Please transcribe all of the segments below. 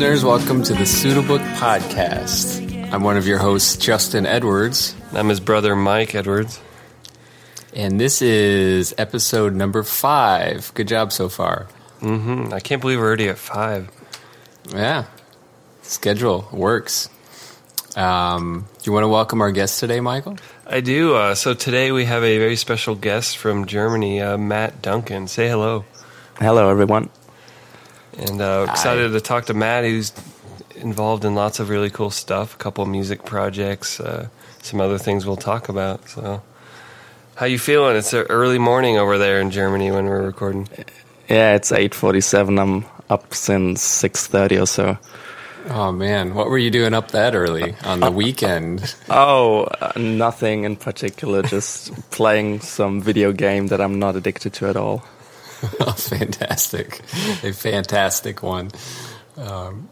Hello, listeners. Welcome to the Pseudobook Podcast. I'm one of your hosts, Justin Edwards, I'm his brother, Mike Edwards. and this is episode number five. Good job so far. hmm I can't believe we're already at five. Yeah, schedule works. Um, do you want to welcome our guest today, Michael? I do. Uh, so today we have a very special guest from Germany, uh, Matt Duncan. Say hello. Hello, everyone. And uh, excited to talk to Matt, who's involved in lots of really cool stuff, a couple music projects, uh, some other things we'll talk about. So, how you feeling? It's an early morning over there in Germany when we're recording. Yeah, it's 8:47. I'm up since 6:30 or so. Oh man, what were you doing up that early on the weekend? Oh, uh, nothing in particular. Just playing some video game that I'm not addicted to at all. fantastic, a fantastic one. Um,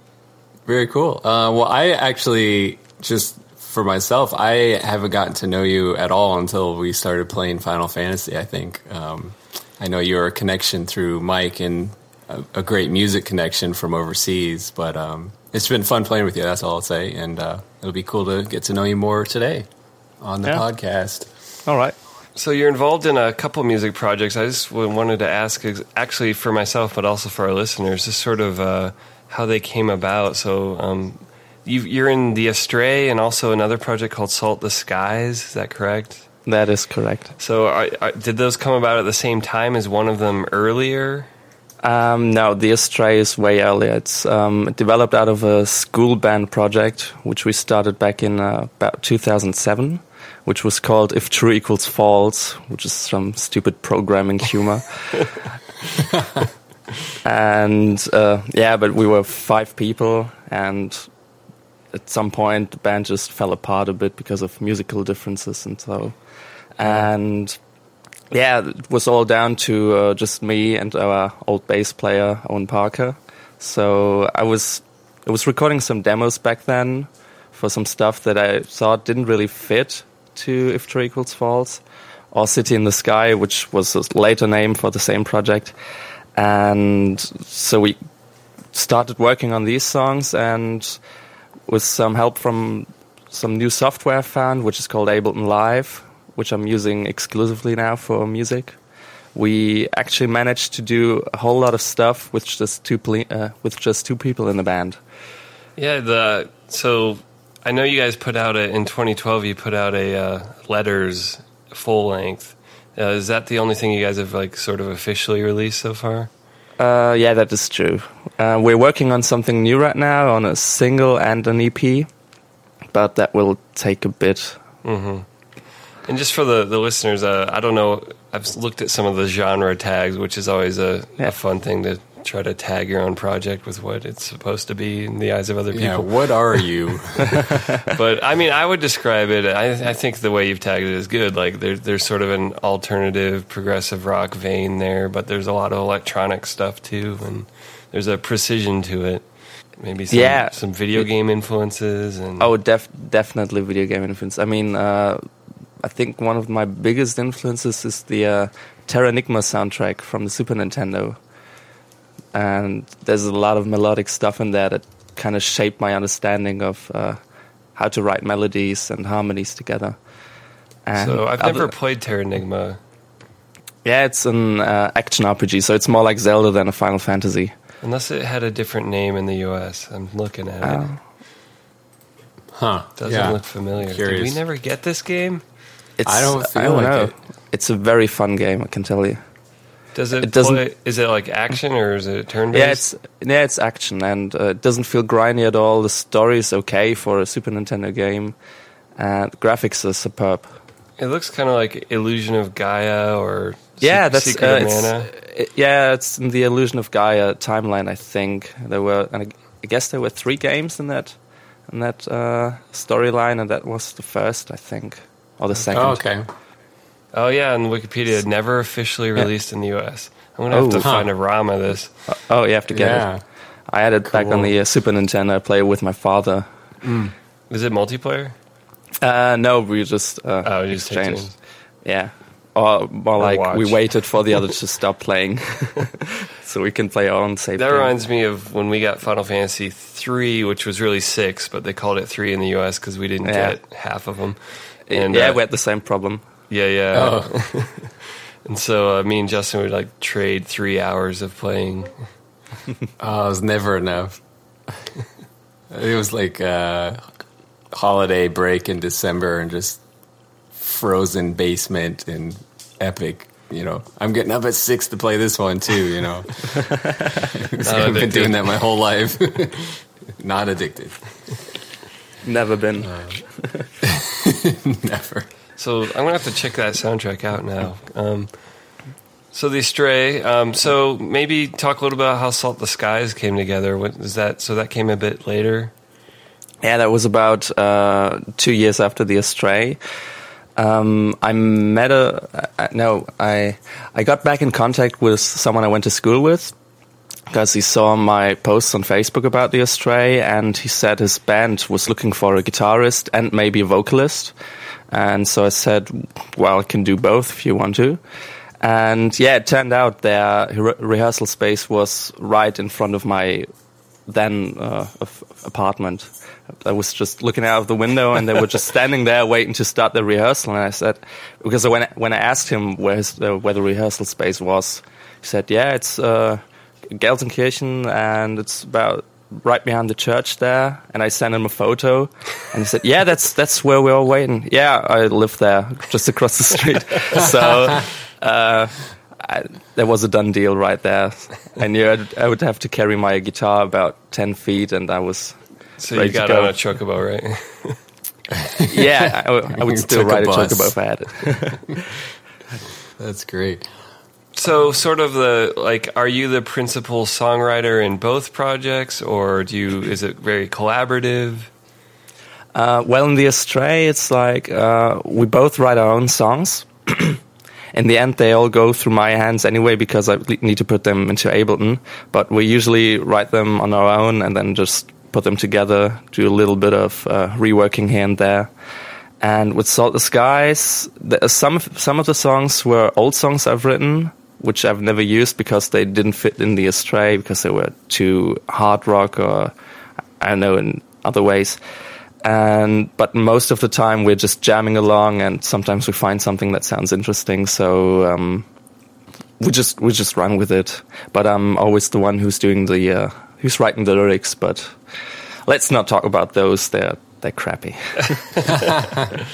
very cool. Uh, well, I actually just for myself, I haven't gotten to know you at all until we started playing Final Fantasy. I think um, I know you're a connection through Mike and a, a great music connection from overseas. But um, it's been fun playing with you. That's all I'll say, and uh, it'll be cool to get to know you more today on the Yeah. podcast. All right. So you're involved in a couple music projects. I just wanted to ask, actually, for myself, but also for our listeners, just sort of uh, how they came about. So um, you, you're in the Astray and also another project called Salt the Skies. Is that correct? That is correct. So are, are, did those come about at the same time? Is one of them earlier? Um, no, the Astray is way earlier. It's um, developed out of a school band project, which we started back in uh, about 2007, which was called If True Equals False, which is some stupid programming humor. and uh, yeah, but we were five people, and at some point the band just fell apart a bit because of musical differences and so. And yeah, it was all down to uh, just me and our old bass player Owen Parker. So I was I was recording some demos back then for some stuff that I thought didn't really fit to If True Equals False or City in the Sky, which was a later name for the same project. And so we started working on these songs and with some help from some new software I found, which is called Ableton Live, which I'm using exclusively now for music. We actually managed to do a whole lot of stuff with just two uh, with just two people in the band. Yeah. The so I know you guys put out a in 2012. You put out a uh, letters full length. Uh, is that the only thing you guys have like sort of officially released so far? Uh, yeah, that is true. Uh, we're working on something new right now, on a single and an EP, but that will take a bit. And just for the, the listeners, uh, I don't know. I've looked at some of the genre tags, which is always a, Yeah. a fun thing to try to tag your own project with what it's supposed to be in the eyes of other Yeah, people. what are you? But I mean, I would describe it. I, I think the way you've tagged it is good. Like there, there's sort of an alternative progressive rock vein there, but there's a lot of electronic stuff too, and there's a precision to it. Maybe some, Yeah. some video game influences and Oh, def- definitely video game influence. I mean, uh, I think one of my biggest influences is the uh, Terranigma soundtrack from the Super Nintendo. And there's a lot of melodic stuff in there that kind of shaped my understanding of uh, how to write melodies and harmonies together. And so I've other- never played Terranigma. Yeah, it's an uh, action RPG, so it's more like Zelda than a Final Fantasy. Unless it had a different name in the U.S. I'm looking at it. Uh, Huh? Doesn't yeah. look familiar. Did we never get this game? It's, I don't feel I don't like know. it. It's a very fun game, I can tell you. Does it? It doesn't- play, is it like action or is it turn based? Yeah, it's yeah, it's action and uh, it doesn't feel grindy at all. The story is okay for a Super Nintendo game, and the graphics are superb. It looks kind of like Illusion of Gaia or Yeah, Se- that's Secret uh, it's, Mana. it- yeah, it's in the Illusion of Gaia timeline. I think there were, and I, I guess there were three games in that in that uh, storyline, and that was the first, I think, or the second. Oh, okay. Oh yeah, and Wikipedia never officially released in the U.S. I'm gonna have Oh. to Huh. find a ROM of this. Oh, you have to get Yeah. it. I had it back on the uh, Super Nintendo. I played with my father. Is it multiplayer? Uh, no, we just uh, Oh, just take exchanged. Yeah. or more like we waited for the other to stop playing, so we can play our own safe. That game. reminds me of when we got Final Fantasy three, which was really six, but they called it three in the U.S. because we didn't Yeah. get half of them. And, yeah, uh, we had the same problem. Yeah, yeah. Oh, And so uh, me and Justin would like trade three hours of playing. oh, it was never enough. it was like a holiday break in December and just frozen basement and epic. You know, I'm getting up at six to play this one too. You know, I've been doing that my whole life. Not addicted, Never been. never. So I'm gonna have to check that soundtrack out now. Um, so the Stray. Um, so maybe talk a little bit about how Salt the Skies came together. What is that? So that came a bit later. Yeah, that was about uh, two years after the Astray. Um, I met a uh, no, I I got back in contact with someone I went to school with because he saw my posts on Facebook about the Astray, and he said his band was looking for a guitarist and maybe a vocalist. And so I said, "Well, I can do both if you want to." And yeah, it turned out their re- rehearsal space was right in front of my then uh, apartment. I was just looking out of the window, and they were just standing there waiting to start the rehearsal. And I said, because when I, when I asked him where his, uh, where the rehearsal space was, he said, "Yeah, it's uh, Gelsenkirchen, and it's about right behind the church there." And I sent him a photo, and he said, "Yeah, that's that's where we're all waiting." Yeah, I live there, just across the street. so. Uh, I, there was a done deal right there. I knew I'd, I would have to carry my guitar about ten feet, and I was So Ready you to got go. on a chocobo, right? yeah. I, I would still a ride a bus. chocobo if I had it. That's great. So, sort of the like, are you the principal songwriter in both projects, or do you? Is it very collaborative? Uh, well, in the Astray, it's like uh, we both write our own songs. in the end, they all go through my hands anyway because I need to put them into Ableton. But we usually write them on our own and then just put them together, do a little bit of uh, reworking here and there. And with Salt the Skies, the, some some of the songs were old songs I've written, which I've never used because they didn't fit in the Astray because they were too hard rock or I don't know in other ways. And but most of the time we're just jamming along, and sometimes we find something that sounds interesting. So um, we just we just run with it. But I'm always the one who's doing the uh, who's writing the lyrics. But let's not talk about those. They're they're crappy.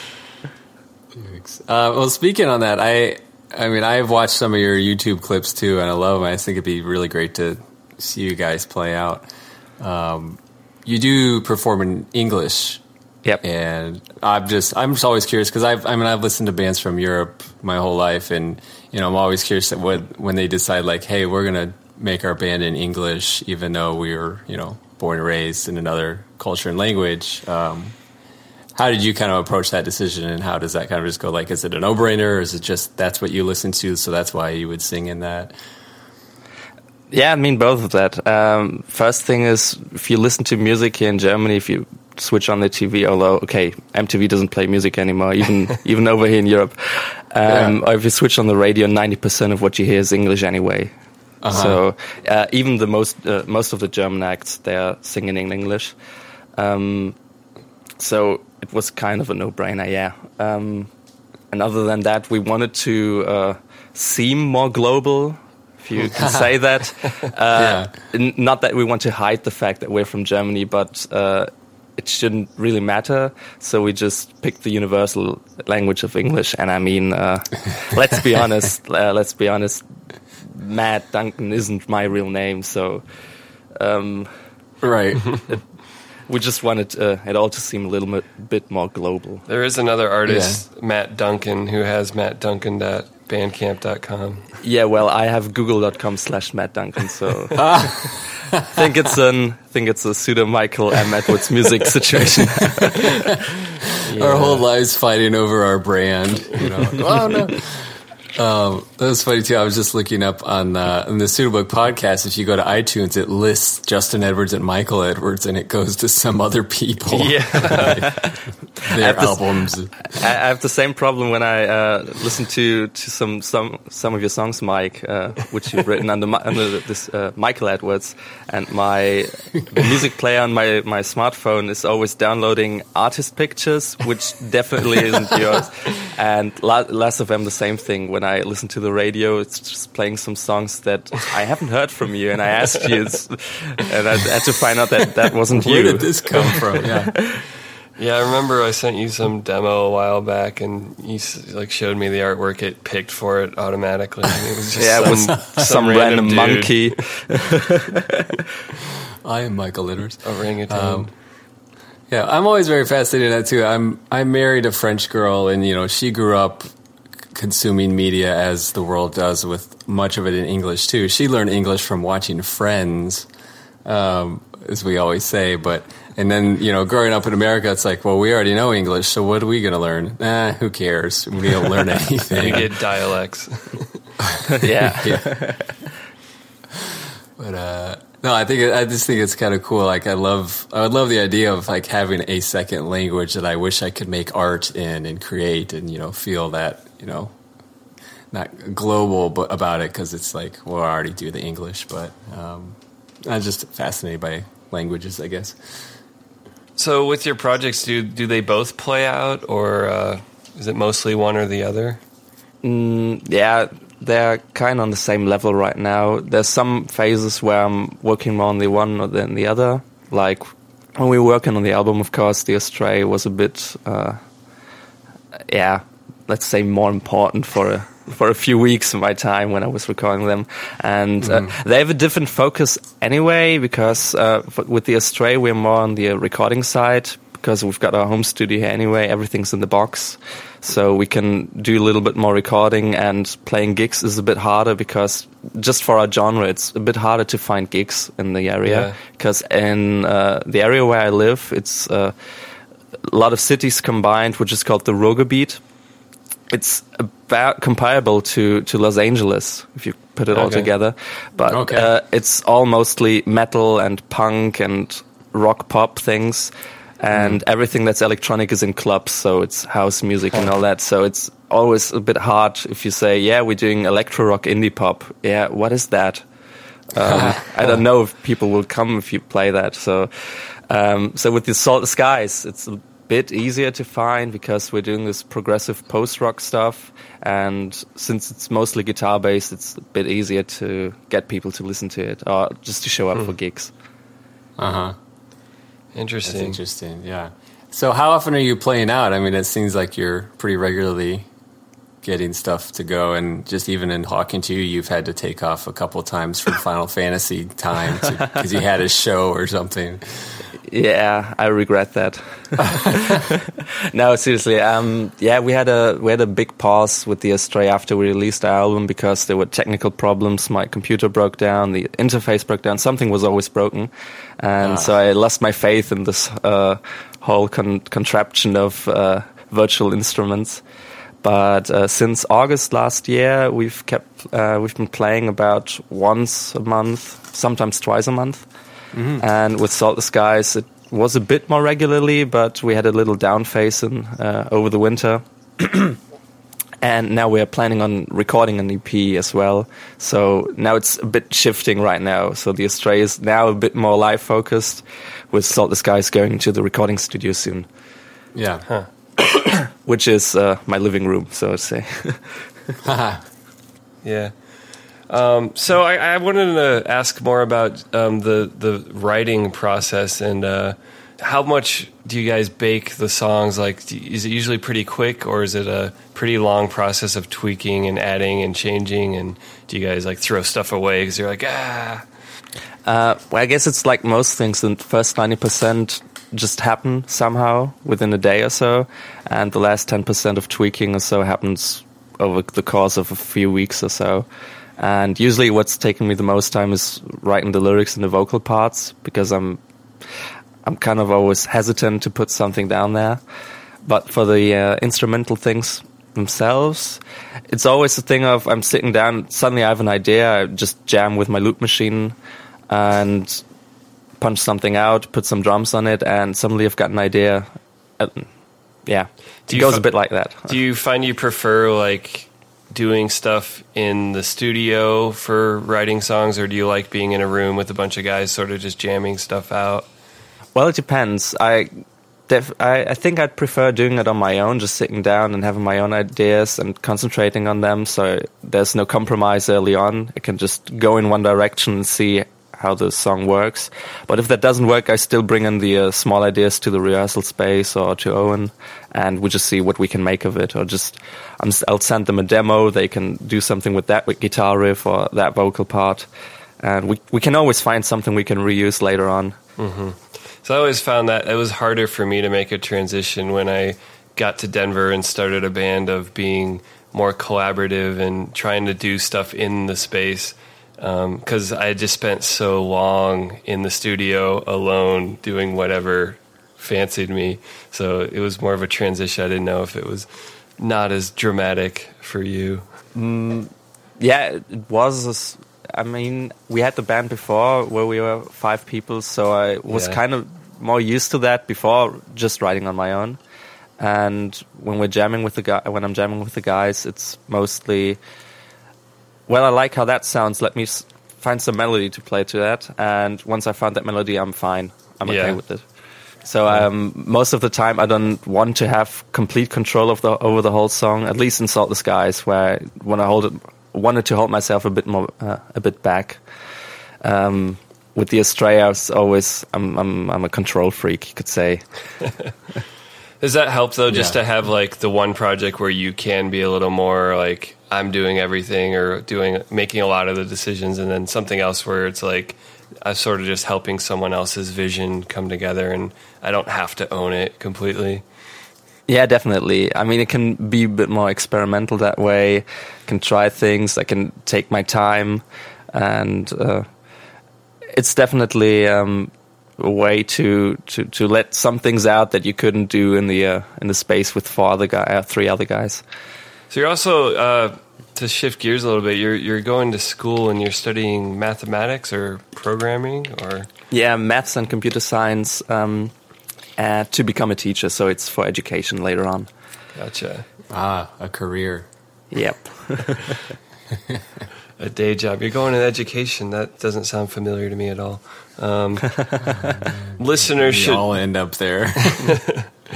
Uh, well, speaking on that, I, I mean, I've watched some of your YouTube clips too, and I love them. I think it'd be really great to see you guys play out. Um, you do perform in English, Yep. and I'm just, I'm just always curious because I've, I mean, I've listened to bands from Europe my whole life, and you know, I'm always curious that what when they decide like, hey, we're gonna make our band in English, even though we were, you know, born and raised in another culture and language. Um, how did you kind of approach that decision and how does that kind of just go like is it a no-brainer or is it just that's what you listen to so that's why you would sing in that Yeah, I mean both of that. Um, first thing is, if you listen to music here in Germany, if you switch on the TV, although okay, MTV doesn't play music anymore, even even over here in Europe. Um, Yeah. Or if you switch on the radio, ninety percent of what you hear is English anyway. So uh, even the most uh, most of the German acts they are singing in English. Um, so it was kind of a no-brainer, yeah. Um, and other than that, we wanted to uh, seem more global, if you can say that. Uh, n- Not that we want to hide the fact that we're from Germany, but uh, it shouldn't really matter. So we just picked the universal language of English. And I mean, uh, let's be honest. Uh, let's be honest. Matt Duncan isn't my real name, so um, right we just wanted uh, it all to seem a little bit, bit more global. There is another artist, Matt Duncan, who has mattduncan.bandcamp.com. Yeah, well, I have google.com slash Matt Duncan, so think it's an think it's a pseudo Michael M. Edwards music situation. our whole lives fighting over our brand you know oh no um, that was funny too. I was just looking up on uh, on the Pseudobook podcast. If you go to iTunes, it lists Justin Edwards and Michael Edwards, and it goes to some other people. yeah, their this- albums. I, I have the same problem when I uh, listen to to some some some of your songs, Mike, uh, which you've written under under this uh, Michael Edwards, and my music player on my my smartphone is always downloading artist pictures, which definitely isn't yours, and less of them the same thing. When I listen to the radio, it's just playing some songs that I haven't heard from you, and I asked you, and I had to find out that that wasn't Where you. Where did this come from? Yeah. Yeah, I remember I sent you some demo a while back, and you like showed me the artwork. It picked for it automatically. And it was just yeah, it some, was some, random, dude, monkey. I am Michael Litters. orangutan. Um, Yeah, I'm always very fascinated at that too. I'm I married a French girl, and you know she grew up c- consuming media as the world does, with much of it in English too. She learned English from watching Friends, um, as we always say. But and then you know, growing up in America, it's like, well, we already know English, so what are we going to learn? Nah, who cares? We don't learn anything. we get dialects. yeah. yeah. But uh, no, I think I just think it's kind of cool. Like I love, I would love the idea of like having a second language that I wish I could make art in and create, and you know, feel that you know, not global, but about it because it's like, well, I already do the English, but um, I'm just fascinated by languages, I guess. so, with your projects, do do they both play out, or uh, is it mostly one or the other? Mm, yeah, they're kind of on the same level right now. There's some phases where I'm working more on the one or than the other. Like when we were working on the album, of course, The Astray was a bit, uh, yeah, let's say more important for a for a few weeks of my time when I was recording them, and uh, they have a different focus anyway because uh, f- with the Astray we're more on the uh, recording side because we've got our home studio here anyway. Everything's in the box, so we can do a little bit more recording. And playing gigs is a bit harder because just for our genre, it's a bit harder to find gigs in the area. Because in uh, the area where I live, it's uh, a lot of cities combined, which is called the Ruhrgebiet it's about comparable to, to Los Angeles if you put it all together. But Okay. uh, it's all mostly metal and punk and rock pop things. And everything that's electronic is in clubs, so it's house music and all that. So it's always a bit hard if you say, "Yeah, we're doing electro rock, indie pop." Yeah, what is that? Um, I don't know if people will come if you play that. So, um, so with the Salt Skies, it's a bit easier to find because we're doing this progressive post rock stuff, and since it's mostly guitar based, it's a bit easier to get people to listen to it or just to show up for gigs. Uh huh. That's Interesting. interesting. Yeah. So, how often are you playing out? I mean, it seems like you're pretty regularly getting stuff to go, and just even in talking to you, you've had to take off a couple times from Final Fantasy time because you had a show or something. Yeah, I regret that. no, seriously. Um, yeah, we had a we had a big pause with the Astray after we released our album because there were technical problems. My computer broke down, the interface broke down. Something was always broken, and Ah. so I lost my faith in this uh, whole con- contraption of uh, virtual instruments. But uh, since August last year, we've kept uh, we've been playing about once a month, sometimes twice a month. And with Salt the Skies, it was a bit more regularly, but we had a little down phase in, uh, over the winter. and now we're planning on recording an EP as well. So now it's a bit shifting right now. So the Astray is now a bit more live focused, with Salt the Skies going to the recording studio soon, Yeah. which is uh, my living room, so to say. Yeah. Um, so I, I wanted to ask more about um, the the writing process and uh, how much do you guys bake the songs? Like, do, is it usually pretty quick, or is it a pretty long process of tweaking and adding and changing? And do you guys like throw stuff away because you're like, ah, Uh, well, I guess it's like most things. The first ninety percent just happen somehow within a day or so, and the last ten percent of tweaking or so happens over the course of a few weeks or so. And usually, what's taken me the most time is writing the lyrics and the vocal parts because I'm I'm kind of always hesitant to put something down there. But for the uh, instrumental things themselves, it's always a thing of I'm sitting down, suddenly I have an idea, I just jam with my loop machine and punch something out, put some drums on it, and suddenly I've got an idea. Yeah, Do it you goes fi- a bit like that. Do you find you prefer like doing stuff in the studio for writing songs, or do you like being in a room with a bunch of guys, sort of just jamming stuff out? Well, it depends. I, def- I, I think I'd prefer doing it on my own, just sitting down and having my own ideas and concentrating on them. So there's no compromise early on. I can just go in one direction and see how the song works. But if that doesn't work, I still bring in the uh, small ideas to the rehearsal space or to Owen, and we just see what we can make of it. Or just I'm, s- I'll send them a demo. They can do something with that guitar riff or that vocal part, and we we can always find something we can reuse later on. So I always found that it was harder for me to make a transition when I got to Denver and started a band of being more collaborative and trying to do stuff in the space Um, because I had just spent so long in the studio alone doing whatever fancied me. So it was more of a transition. I didn't know if it was not as dramatic for you. Mm, yeah, it it was. I mean, we had the band before where we were five people, so I was Yeah. kind of more used to that before just writing on my own. And when we're jamming with the guy, when I'm jamming with the guys, it's mostly, well, I like how that sounds. Let me s- find some melody to play to that, and once I found that melody, I'm fine. I'm okay Yeah. with it. So um, most of the time, I don't want to have complete control of the over the whole song. At least in Salt the Skies, where when I hold it, wanted to hold myself a bit more, uh, a bit back. Um, with the Astray, I was always I'm, I'm I'm a control freak, you could say. Does that help though, just Yeah. to have like the one project where you can be a little more like I'm doing everything or doing making a lot of the decisions, and then something else where it's like I'm sort of just helping someone else's vision come together, and I don't have to own it completely. Yeah, definitely. I mean, it can be a bit more experimental that way. I can try things. I can take my time, and uh, it's definitely um, a way to, to, to let some things out that you couldn't do in the uh, in the space with four other guy, uh, three other guys. So you're also uh, to shift gears a little bit. You're you're going to school and you're studying mathematics or programming or Yeah, maths and computer science um, uh, to become a teacher. So it's for education later on. gotcha Ah, a career. Yep. a day job. You're going into education. That doesn't sound familiar to me at all. Um, listeners We should all end up there.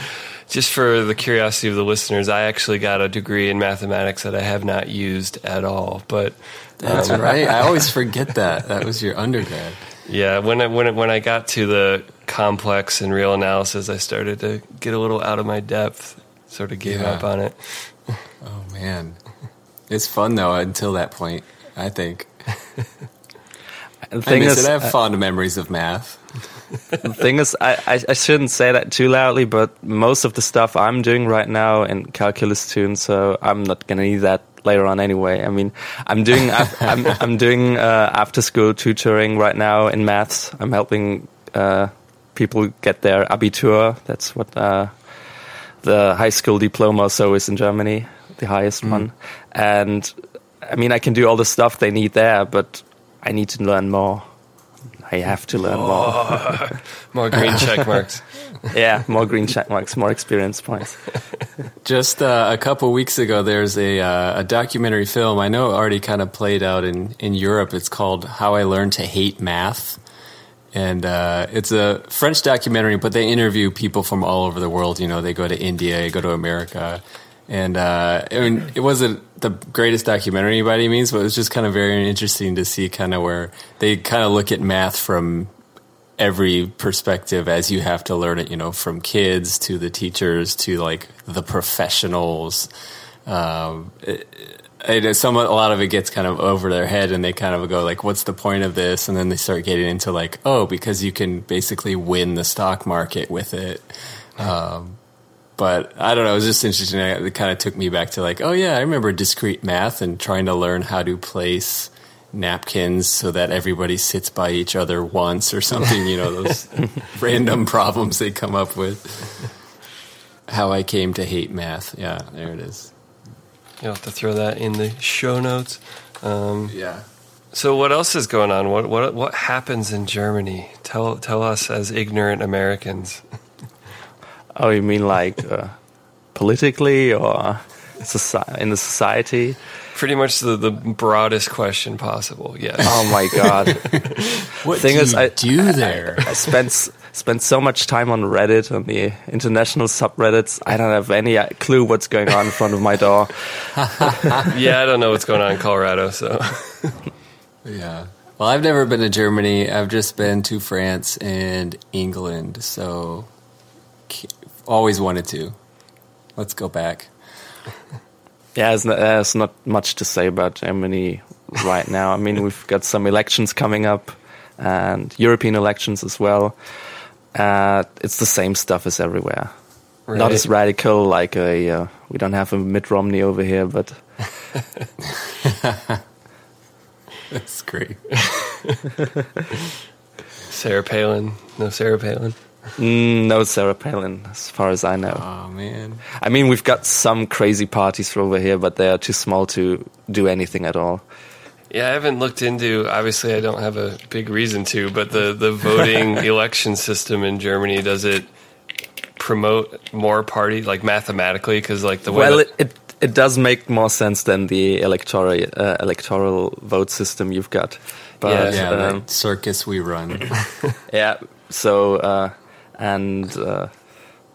just for the curiosity of the listeners, I actually got a degree in mathematics that I have not used at all. But That's right. I always forget that. That was your undergrad. yeah, when I when I, when I got to the complex and real analysis, I started to get a little out of my depth. Sort of gave Yeah. up on it. Oh man, it's fun though until that point. I think. The I thing miss is, it. I have fond memories of math. the thing is, I, I, I shouldn't say that too loudly, but most of the stuff I'm doing right now in calculus tune, so I'm not gonna need that later on anyway. I mean, I'm doing I'm, I'm doing uh, after school tutoring right now in maths. I'm helping uh, people get their Abitur. That's what uh, the high school diploma so is in Germany, the highest one. And I mean, I can do all the stuff they need there, but I need to learn more. I have to learn more. More green check marks. yeah, more green check marks, more experience points. Just uh, a couple weeks ago, there's a uh, a documentary film. I know it already kind of played out in in Europe. It's called "How I Learned to Hate Math," and uh, it's a French documentary. But they interview people from all over the world. You know, they go to India, they go to America, and uh, I mean, it wasn't the greatest documentary by any means, but it was just kind of very interesting to see kind of where they kind of look at math from every perspective as you have to learn it, you know, from kids to the teachers to like the professionals. Um, it, it, some a lot of it gets kind of over their head, and they kind of go like, "What's the point of this?" And then they start getting into like, "Oh, because you can basically win the stock market with it." Um, but I don't know. It was just interesting. It kind of took me back to like, oh yeah, I remember discrete math and trying to learn how to place napkins so that everybody sits by each other once or something. You know those random problems they come up with. How I came to hate math. Yeah, there it is. You'll have to throw that in the show notes. Um, Yeah. so, what else is going on? What what what happens in Germany? Tell tell us as ignorant Americans. Oh, you mean like uh, politically or soci- in the society? Pretty much the, the broadest question possible. Yes. Oh my god! What Thing do is, you I- do there? I spent spent so much time on Reddit on the international subreddits. I don't have any uh, clue what's going on in front of my door. yeah, I don't know what's going on in Colorado. So yeah. Well, I've never been to Germany. I've just been to France and England. So, k- always wanted to. Let's go back. Yeah, there's not, there's not much to say about Germany right now. I mean, we've got some elections coming up and European elections as well. Uh, it's the same stuff as everywhere. Not as radical like a. Uh, we don't have a Mitt Romney over here, but That's great. Sarah Palin, no Sarah Palin. Mm, no Sarah Palin, as far as I know. Oh man. I mean, we've got some crazy parties over here, but they are too small to do anything at all. Yeah, I haven't looked into. Obviously, I don't have a big reason to, but the the voting election system in Germany does it promote more party like mathematically because like the way Well, that- it, it it does make more sense than the electoral uh, electoral vote system you've got. But Yeah, um, that circus we run. yeah, so uh, and uh,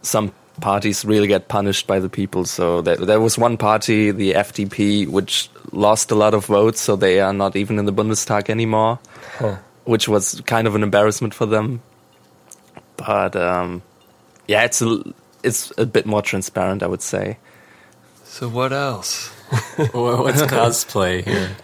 some parties really get punished by the people. So there, there was one party, the FDP, which lost a lot of votes, so they are not even in the Bundestag anymore, which was kind of an embarrassment for them. But um, yeah, it's a, it's a bit more transparent, I would say. so what else? What's cosplay here?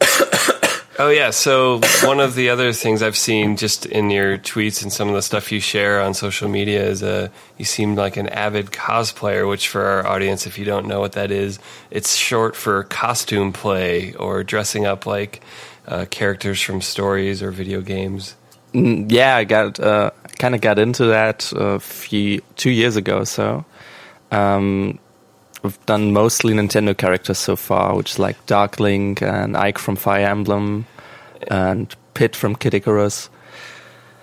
Oh yeah, so one of the other things I've seen just in your tweets and some of the stuff you share on social media is uh, you seem like an avid cosplayer, which for our audience, if you don't know what that is, it's short for costume play or dressing up like uh, characters from stories or video games. Mm, yeah, I got uh, kind of got into that a few two years ago. So um, we've done mostly Nintendo characters so far, which is like Dark Link and Ike from Fire Emblem and Pit from Kid Icarus.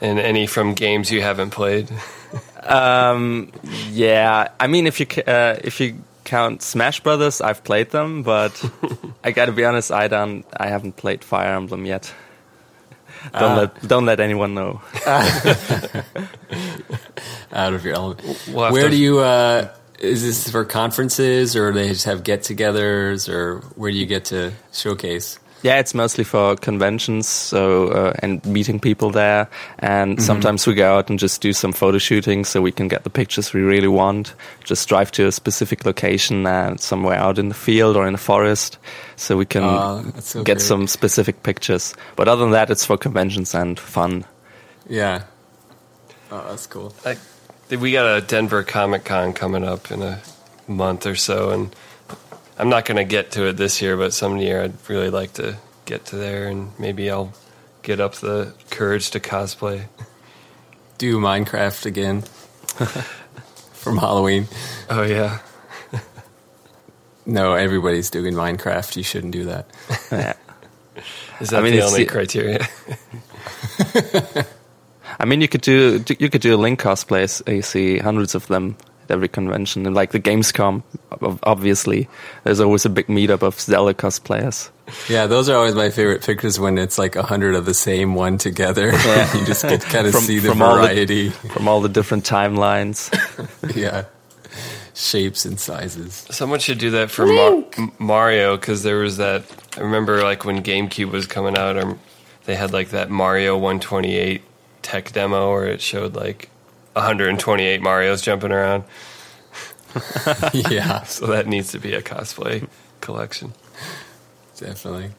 And any from games you haven't played. Um, yeah, I mean if you uh, if you count Smash Brothers, I've played them, but I got to be honest, I don't, I haven't played Fire Emblem yet. Don't Ah. let don't let anyone know. Out of your element. We'll Where to- do you? Uh, is this for conferences, or they just have get-togethers, or where do you get to showcase? Yeah, it's mostly for conventions, so uh, and meeting people there, and mm-hmm. sometimes we go out and just do some photo shooting, so we can get the pictures we really want. Just drive to a specific location and somewhere out in the field or in the forest, so we can Oh, so get great. some specific pictures. But other than that, it's for conventions and fun. Yeah. Oh, that's cool. Like, we got a Denver Comic Con coming up in a month or so, and I'm not going to get to it this year, but some year I'd really like to get to there, and maybe I'll get up the courage to cosplay. Do Minecraft again from Halloween. Oh yeah, No, everybody's doing Minecraft. You shouldn't do that. yeah. is that mean, the only the- criteria? I mean, you could do do- you could do a Link cosplays. You see hundreds of them at every convention, and like the Gamescom, ob- obviously, there's always a big meetup of Zelda cosplayers. Yeah, those are always my favorite pictures when it's like a hundred of the same one together. Yeah. you just get kind of From- see the from all the- variety. from all the different timelines. yeah, shapes and sizes. Someone should do that for Mar- Mario because there was that. I remember like when GameCube was coming out, or they had like that Mario 128 tech demo where it showed like 128 Mario's jumping around. yeah, So that needs to be a cosplay collection. definitely.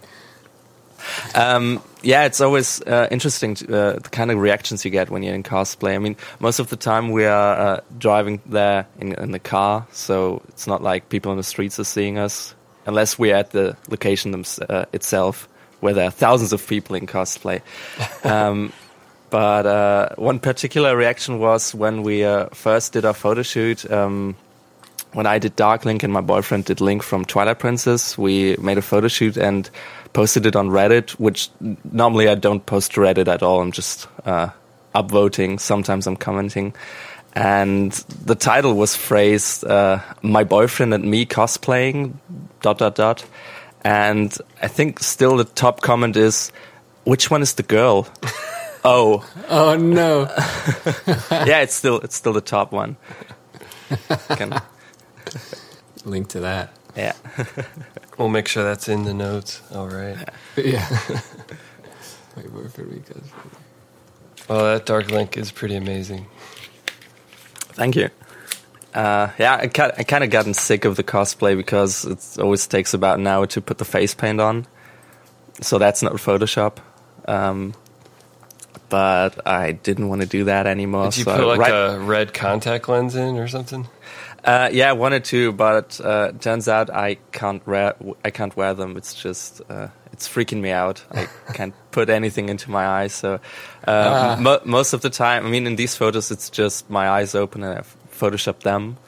Um, yeah, it's always uh, interesting to, uh, the kind of reactions you get when you're in cosplay. I mean, most of the time we are uh, driving there in, in the car, so it's not like people on the streets are seeing us, unless we're at the location thems- uh, itself, where there are thousands of people in cosplay. Um, but uh, one particular reaction was when we uh, first did our photo shoot. Um, when I did Dark Link and my boyfriend did Link from Twilight Princess, we made a photo shoot and posted it on Reddit, which normally I don't post to Reddit at all. I'm just uh, upvoting. Sometimes I'm commenting. and the title was phrased uh, "My boyfriend and me cosplaying." Dot dot dot, and I think still the top comment is, "Which one is the girl?" oh, Oh no! yeah, it's still it's still the top one. Can- Link to that. yeah, We'll make sure that's in the notes. All right. Yeah. My boyfriend because Well, that dark link is pretty amazing. thank you. Uh, yeah, I, I kind of gotten sick of the cosplay because it always takes about an hour to put the face paint on, so that's not Photoshop. Um, but I didn't want to do that anymore. Did you so put like right- a red contact lens in or something? Uh, yeah, I wanted to, but uh, turns out I can't wear I can't wear them. It's just uh, it's freaking me out. I can't put anything into my eyes. So uh, mo- most of the time, I mean, in these photos, it's just my eyes open and I've photoshopped them.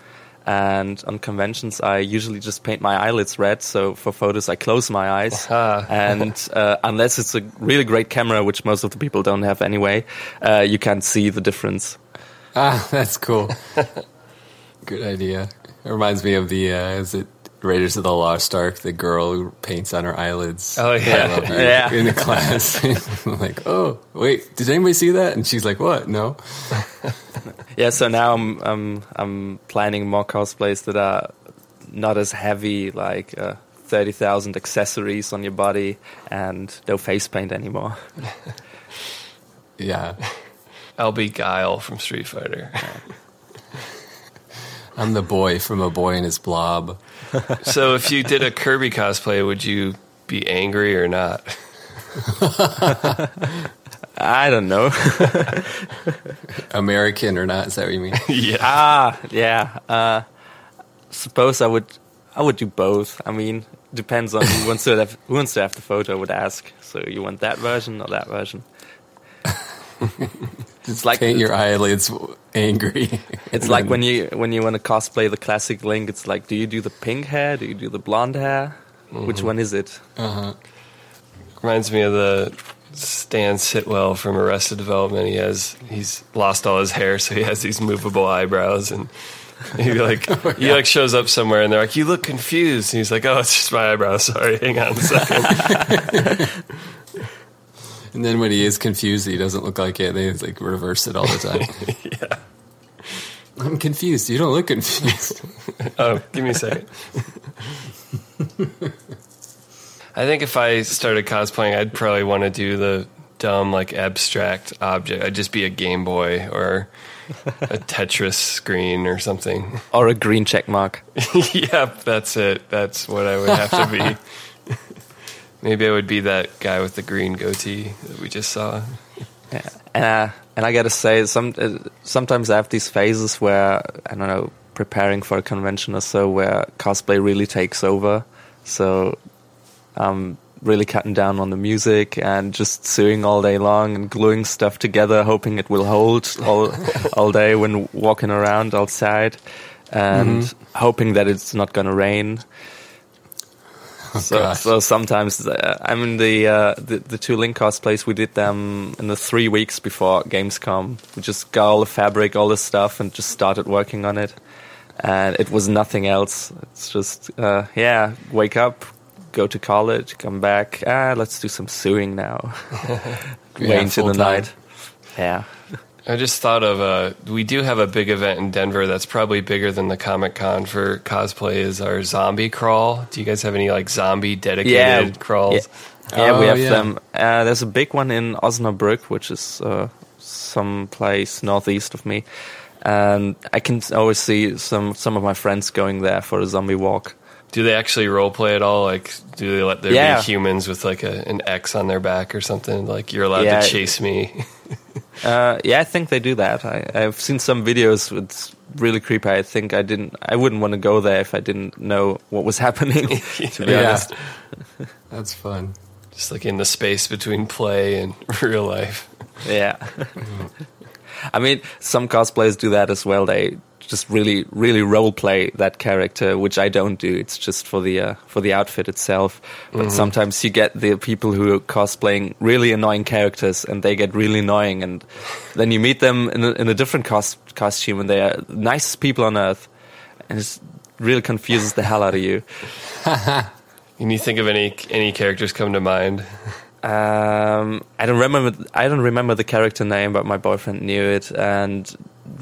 And on conventions, I usually just paint my eyelids red. So for photos, I close my eyes. And uh, unless it's a really great camera, which most of the people don't have anyway, uh, you can't see the difference. ah, that's cool. Good idea. It reminds me of the uh, is it Raiders of the Lost Ark? The girl who paints on her eyelids. Oh, yeah. I love you Yeah. in the class. I'm like, oh wait, did anybody see that? And she's like, what? No. Yeah, so now I'm I'm I'm planning more cosplays that are not as heavy, like uh, thirty thousand accessories on your body and no face paint anymore. Yeah, I'll be Guile from Street Fighter. I'm the boy from a boy and his blob. so if you did a Kirby cosplay, would you be angry or not? I don't know. American or not? Is that what you mean? yeah. ah, yeah. Uh, suppose I would I would do both. I mean, depends on who wants to have who wants to have the photo. I would ask. So you want that version or that version? It's like Paint your eyelids angry. It's like when you when you want to cosplay the classic Link. It's like, do you do the pink hair? Do you do the blonde hair? Which one is it? Uh-huh. Reminds me of the Stan Sitwell from Arrested Development. He has he's lost all his hair, so he has these movable eyebrows, and he like he like shows up somewhere, and they're like, "You look confused." And he's like, "Oh, it's just my eyebrows. Sorry, hang on a second. And then when he is confused, he doesn't look like it. They like reverse it all the time. yeah. I'm confused. You don't look confused. Oh, give me a second. I think if I started cosplaying, I'd probably want to do the dumb, like abstract object. I'd just be a Game Boy or a Tetris screen or something. Or a green check mark? yep, that's it. That's what I would have to be. Maybe I would be that guy with the green goatee that we just saw. Yeah. Uh, and I gotta say, some uh, sometimes I have these phases where I don't know, preparing for a convention or so, where cosplay really takes over. So I'm really cutting down on the music and just sewing all day long and gluing stuff together, hoping it will hold all all day when walking around outside, and hoping that it's not gonna rain. So, so sometimes uh, I mean the, uh, the the two Link cosplays we did them in the three weeks before Gamescom. We just got all the fabric, all the stuff, and just started working on it. And it was nothing else. It's just uh, yeah, wake up, go to college, come back. Ah, let's do some sewing now. Way Yeah, into the full-time. night. Yeah. I just thought of uh, we do have a big event in Denver that's probably bigger than the Comic Con for cosplay. Is our zombie crawl? Do you guys have any like zombie dedicated Yeah, crawls? Yeah, we Oh, have yeah. them. Uh, there's a big one in Osnabrück, which is uh, some place northeast of me, and I can always see some some of my friends going there for a zombie walk. Do they actually role play at all? Like, do they let there Yeah. be humans with like a, an X on their back or something? Like, you're allowed Yeah. to chase me. Uh, yeah, I think they do that. I, I've seen some videos. It's really creepy. I think I didn't. I wouldn't want to go there if I didn't know what was happening. to be Yeah. honest. That's fun. just like in the space between play and real life. Yeah. I mean, some cosplayers do that as well. They just really, really role play that character, which I don't do. It's just for the uh, for the outfit itself. But Mm-hmm. sometimes you get the people who are cosplaying really annoying characters, and they get really annoying, and then you meet them in a, in a different cos- costume, and they are the nicest people on earth, and it really confuses the hell out of you. Can you think of any any characters come to mind? Um, I don't remember. I don't remember the character name, but my boyfriend knew it and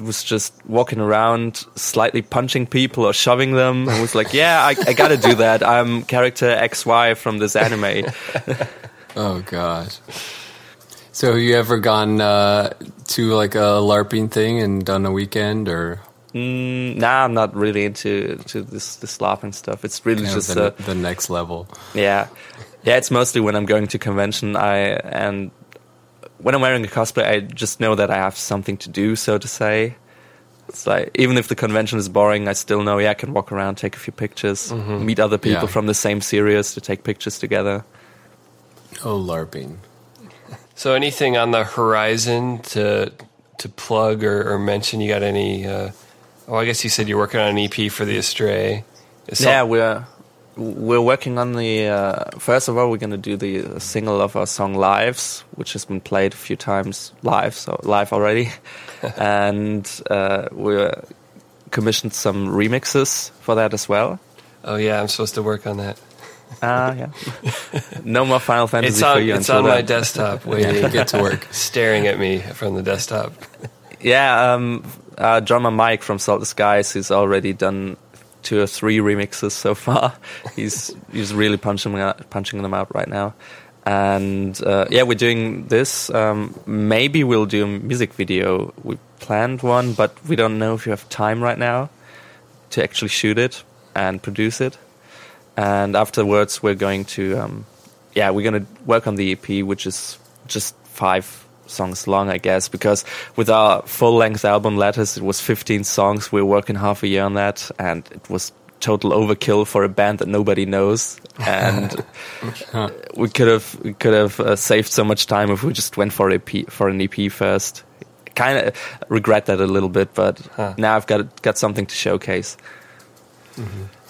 was just walking around, slightly punching people or shoving them, and was like, "Yeah, I, I got to do that. I'm character X Y from this anime." Oh gosh. So have you ever gone uh, to like a LARPing thing and done a weekend or mm, nah, I'm not really into to this this laughing stuff. It's really kind just the, uh, the next level? Yeah, yeah. It's mostly when I'm going to convention. I and when I'm wearing a cosplay, I just know that I have something to do, so to say. It's like even if the convention is boring, I still know yeah I can walk around, take a few pictures, meet other people Yeah. from the same series to take pictures together. Oh, LARPing. So anything on the horizon to to plug or, or mention? You got any? Uh, oh, I guess you said you're working on an EP for the Astray. Is some- yeah, we're we're working on the. Uh, first of all, we're going to do the single of our song "Lives," which has been played a few times live, so live already, and uh, we're commissioned some remixes for that as well. Oh yeah, I'm supposed to work on that. Ah, yeah. no more Final Fantasy It's for on you it's on my desktop, waiting, get to work. staring at me from the desktop. Yeah, um, uh, drummer Mike from Salt the Skies, he's already done two or three remixes so far. He's he's really punching them out, punching them out right now. And uh, yeah, we're doing this. Um, maybe we'll do a music video. We planned one, but we don't know if you have time right now to actually shoot it and produce it. And afterwards, we're going to, um, yeah, we're going to work on the EP, which is just five songs long, I guess, because with our full length album Letters, it was 15 songs. We were working half a year on that, and it was total overkill for a band that nobody knows. And we could have we could have uh, saved so much time if we just went for EP for an EP first. Kind of regret that a little bit, but Huh. now I've got got something to showcase.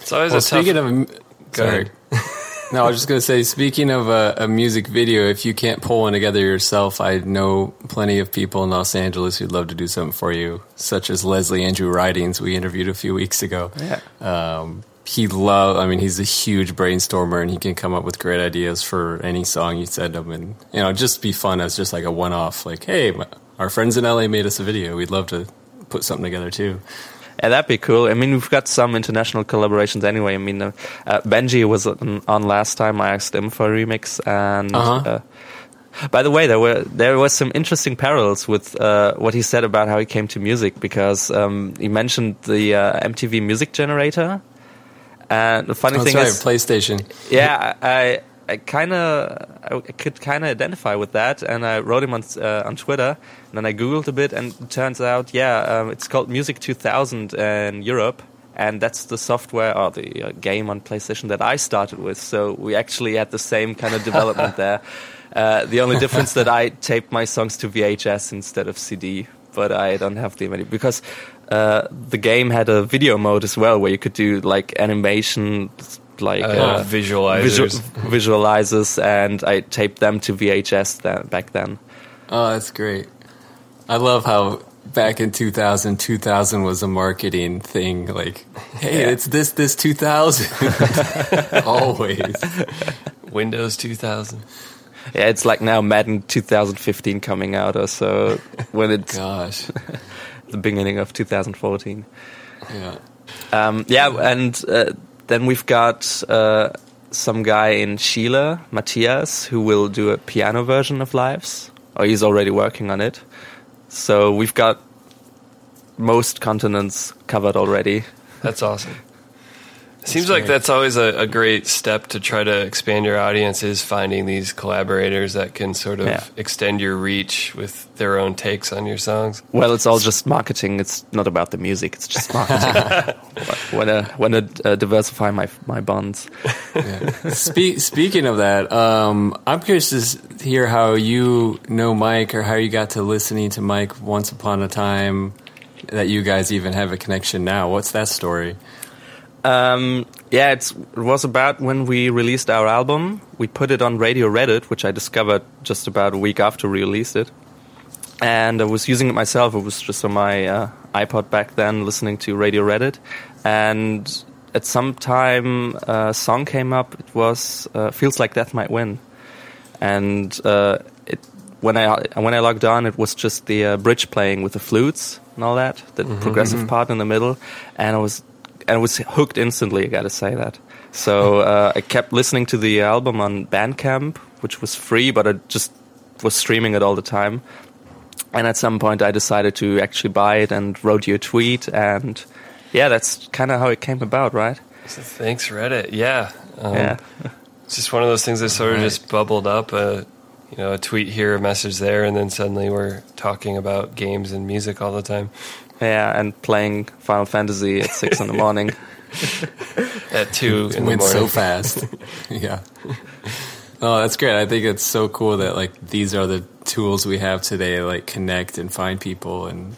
It's always Well, a tough. speaking of, Go sorry. no, I was just going to say, speaking of a, a music video, if you can't pull one together yourself, I know plenty of people in Los Angeles who'd love to do something for you, such as Leslie Andrew Ridings, we interviewed a few weeks ago. Yeah. Um, he love. I mean, he's a huge brainstormer, and he can come up with great ideas for any song you send him, and you know, just be fun as just like a one-off. Like, hey, my, our friends in LA made us a video. We'd love to put something together too. Yeah, that'd be cool. I mean, we've got some international collaborations anyway. I mean, uh, uh, Benji was on, on last time. I asked him for a remix, and Uh-huh. uh, by the way, there were there was some interesting parallels with uh, what he said about how he came to music because um, he mentioned the uh, MTV Music Generator, and the funny Oh, thing right, is, PlayStation. yeah, I I kind of I could kind of identify with that, and I wrote him on uh, on Twitter, and then I googled a bit, and it turns out, yeah, um, it's called Music 2000 in Europe, and that's the software or the uh, game on PlayStation that I started with. So we actually had the same kind of development there. Uh, the only difference that I taped my songs to VHS instead of CD, but I don't have the many because uh, the game had a video mode as well, where you could do like animation, like Uh, uh, visualizers. visual- visualizers, and I taped them to VHS then, back then. Oh, that's great. I love how back in 2000, 2000 was a marketing thing. Like, hey, Yeah. it's this, this 2000. Always. Windows 2000. Yeah, it's like now Madden 2015 coming out, or so when it's Gosh. the beginning of 2014. Yeah. Um, yeah, and uh, then we've got uh, some guy in Chile, Matthias, who will do a piano version of Lives, or he's already working on it. So we've got most continents covered already. That's awesome. Seems like that's always a, a, great step to try to expand your audience is finding these collaborators that can sort of yeah. extend your reach with their own takes on your songs. Well, it's all just marketing. It's not about the music. It's just marketing. when I when I uh, diversify my my bonds. Yeah. Spe- speaking of that, um, I'm curious to hear how you know Mike or how you got to listening to Mike once upon a time. That you guys even have a connection now. What's that story? Um, yeah, it was about when we released our album. We put it on Radio Reddit, which I discovered just about a week after we released it. And I was using it myself. It was just on my uh, iPod back then, listening to Radio Reddit. And at some time, a song came up. It was uh, "Feels Like Death Might Win," and uh, it, when I when I logged on, it was just the uh, bridge playing with the flutes and all that, the mm -hmm, progressive mm -hmm. part in the middle, and I was and was hooked instantly. I got to say that. So uh, I kept listening to the album on Bandcamp, which was free, but I just was streaming it all the time. And at some point, I decided to actually buy it and wrote you a tweet. And yeah, that's kind of how it came about, right? So thanks, Reddit. Yeah. Um, yeah. it's just one of those things that sort of right. just bubbled up. A, you know, a tweet here, a message there, and then suddenly we're talking about games and music all the time. Yeah, and playing Final Fantasy at six in the morning. at two in the morning. so fast. yeah. Oh, that's great. I think it's so cool that like these are the tools we have today, like connect and find people, and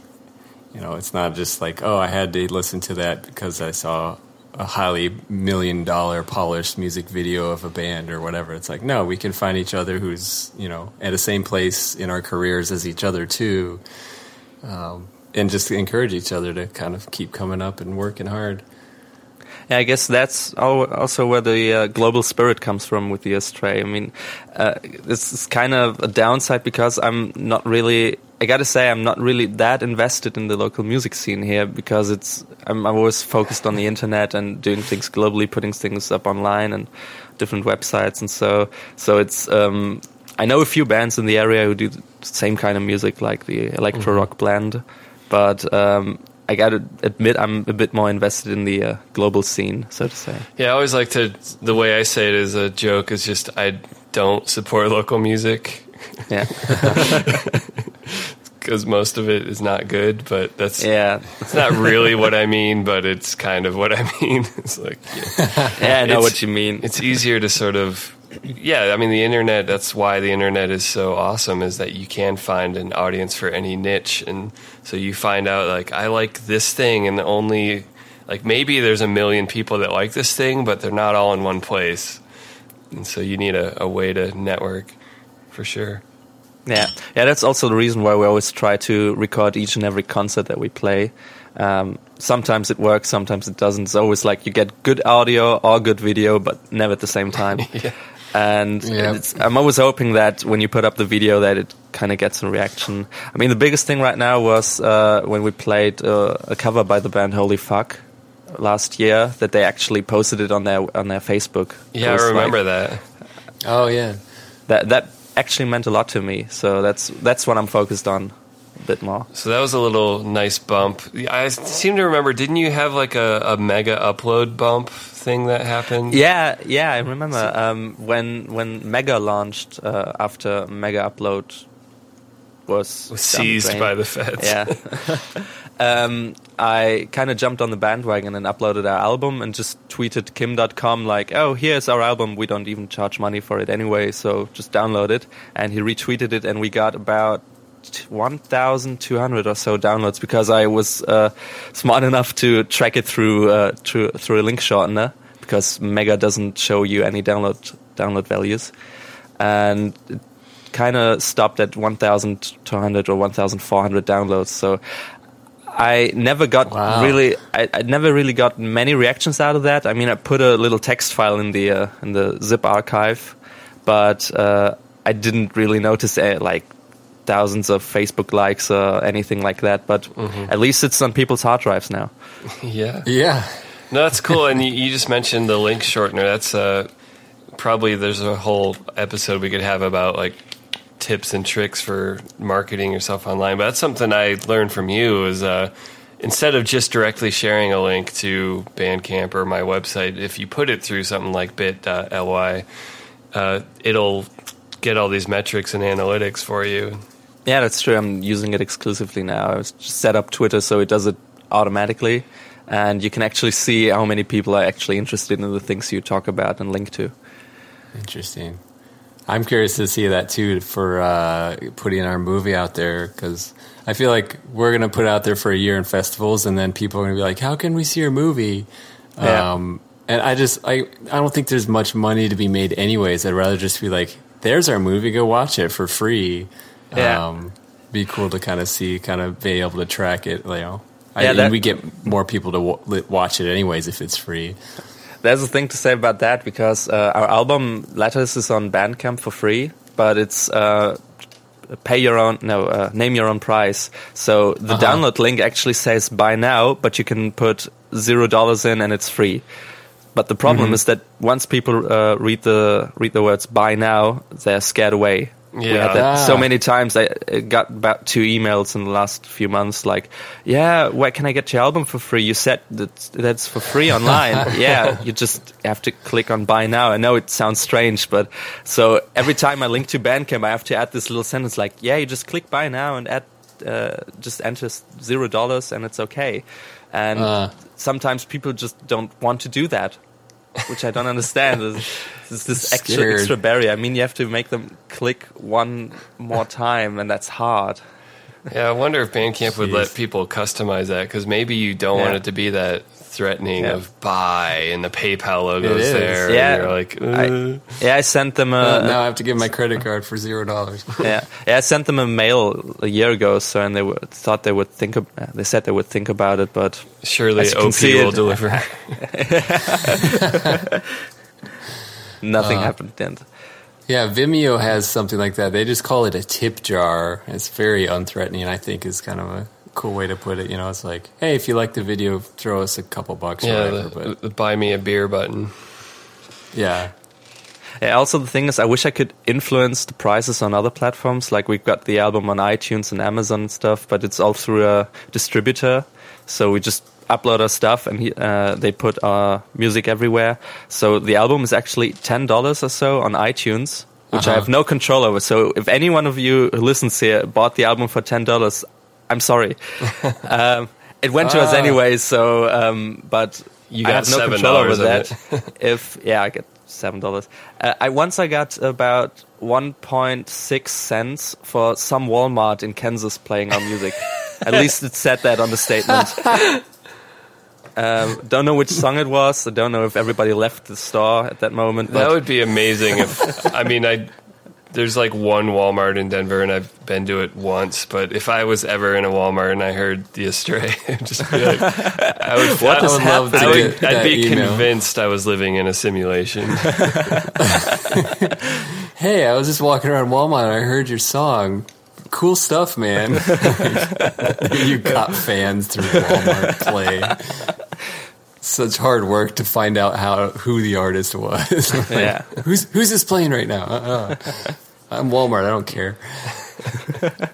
you know, it's not just like oh, I had to listen to that because I saw a highly million dollar polished music video of a band or whatever. It's like no, we can find each other who's you know at the same place in our careers as each other too. Um, and just encourage each other to kind of keep coming up and working hard. Yeah, I guess that's also where the uh, global spirit comes from with the Astray. I mean, uh, this is kind of a downside because I'm not really. I got to say, I'm not really that invested in the local music scene here because it's. I'm, I'm always focused on the internet and doing things globally, putting things up online and different websites, and so so it's. Um, I know a few bands in the area who do the same kind of music, like the electro rock mm -hmm. blend but um, I got to admit I'm a bit more invested in the uh, global scene, so to say. Yeah, I always like to. The way I say it as a joke is just I don't support local music. Yeah. Because most of it is not good, but that's yeah. It's not really what I mean, but it's kind of what I mean. It's like yeah, yeah I know what you mean. It's easier to sort of yeah, I mean the internet. That's why the internet is so awesome. Is that you can find an audience for any niche, and so you find out like I like this thing, and the only like maybe there's a million people that like this thing, but they're not all in one place, and so you need a, a way to network for sure. Yeah, yeah. That's also the reason why we always try to record each and every concert that we play. Um, sometimes it works, sometimes it doesn't. It's always like you get good audio or good video, but never at the same time. yeah and yep. I'm always hoping that when you put up the video that it kind of gets a reaction. I mean, the biggest thing right now was uh, when we played uh, a cover by the band Holy Fuck last year that they actually posted it on their on their Facebook. Yeah, I remember like, that. Oh yeah, that that actually meant a lot to me. So that's that's what I'm focused on a bit more. So that was a little nice bump. I seem to remember. Didn't you have like a, a Megaupload bump thing that happened? Yeah, yeah, I remember um, when when Mega launched uh, after Megaupload was, was seized by the feds. Yeah. um, I kind of jumped on the bandwagon and uploaded our album and just tweeted Kim Dotcom like, "Oh, here's our album. We don't even charge money for it anyway, so just download it." And he retweeted it, and we got about 1,200 or so downloads because I was uh, smart enough to track it through uh, through, through a link shortener because Mega doesn't show you any download download values, and it kind of stopped at 1,200 or 1,400 downloads. So I never got wow. really, I, I, never really got many reactions out of that. I mean, I put a little text file in the uh, in the zip archive, but uh, I didn't really notice uh, like thousands of Facebook likes or anything like that. But mm-hmm. at least it's on people's hard drives now. yeah, yeah. No, that's cool. and you, you, just mentioned the link shortener. That's uh, probably there's a whole episode we could have about like tips and tricks for marketing yourself online. But that's something I learned from you is uh, instead of just directly sharing a link to Bandcamp or my website, if you put it through something like bit.ly, uh, it'll get all these metrics and analytics for you. Yeah, that's true. I'm using it exclusively now. I set up Twitter so it does it automatically, and you can actually see how many people are actually interested in the things you talk about and link to. Interesting. I'm curious to see that too for uh, putting our movie out there because I feel like we're going to put it out there for a year in festivals, and then people are going to be like, "How can we see your movie?" Yeah. Um, and I just I I don't think there's much money to be made anyways. I'd rather just be like, "There's our movie, go watch it for free." Yeah. Um, be cool to kind of see, kind of be able to track it. You know, I, Yeah, that- we get more people to w- watch it anyways if it's free. There's a thing to say about that because uh, our album Letters is on Bandcamp for free, but it's uh, pay your own no uh, name your own price. So the Uh-huh. download link actually says buy now, but you can put zero dollars in and it's free. But the problem Mm-hmm. is that once people uh, read the read the words buy now, they're scared away. We Yeah. had that so Ah. many times. I I got about two emails in the last few months. Like, yeah, where can I get your album for free? You said that that's for free online. yeah, you just have to click on buy now. I know it sounds strange, but so every time I link to Bandcamp, I have to add this little sentence like, yeah, you just click buy now and add, uh, just enter zero dollars and it's okay. And Uh. sometimes people just don't want to do that. Which I don't understand. There's, there's this extra Scared. extra barrier. I mean, you have to make them click one more time, and that's hard. Yeah, I wonder if Bandcamp would let people customize that because maybe you don't want it to be that threatening Yeah. of buy and the PayPal logo It is is. there. Yeah. and you're like, I, "Uh." yeah, I sent them a Uh, now I have to give my credit card for zero dollars. yeah, yeah, I sent them a mail a year ago, so and they were, thought they would think. Of, they said they would think about it, but surely As OP will it- deliver. nothing Uh, happened. And Yeah, Vimeo has something like that. They just call it a tip jar. It's very unthreatening, I think is kind of a cool way to put it. You know, it's like, hey, if you like the video, throw us a couple bucks or yeah, whatever. the, But the buy me a beer button. yeah, yeah, also the thing is, I wish I could influence the prices on other platforms. Like we've got the album on iTunes and Amazon and stuff, but it's all through a distributor. So we just upload our stuff, and he, uh, they put our music everywhere. So the album is actually ten dollars or so on iTunes, which I Uh-huh. have no control over. So if any one of you who listens here bought the album for ten dollars, I'm sorry. um, it went to us Ah. anyway. So, um, but You I have no control over that. if yeah, I get seven dollars. Uh, I once I got about one point six cents for some Walmart in Kansas playing our music. At least it said that on the statement. Um, don't know which song it was. I don't know if everybody left the store at that moment. But That would be amazing if I mean I there's like one Walmart in Denver and I've been to it once, but if I was ever in a Walmart and I heard the Astray, I'd just be like, I would, What I has would, happened? I would, I'd be email? convinced I was living in a simulation. hey, I was just walking around Walmart. and I heard your song. Cool stuff, man. you got fans through Walmart play. Such hard work to find out how who the artist was. Like, Yeah. who's who's this playing right now? Uh-uh. I'm Walmart. I don't care.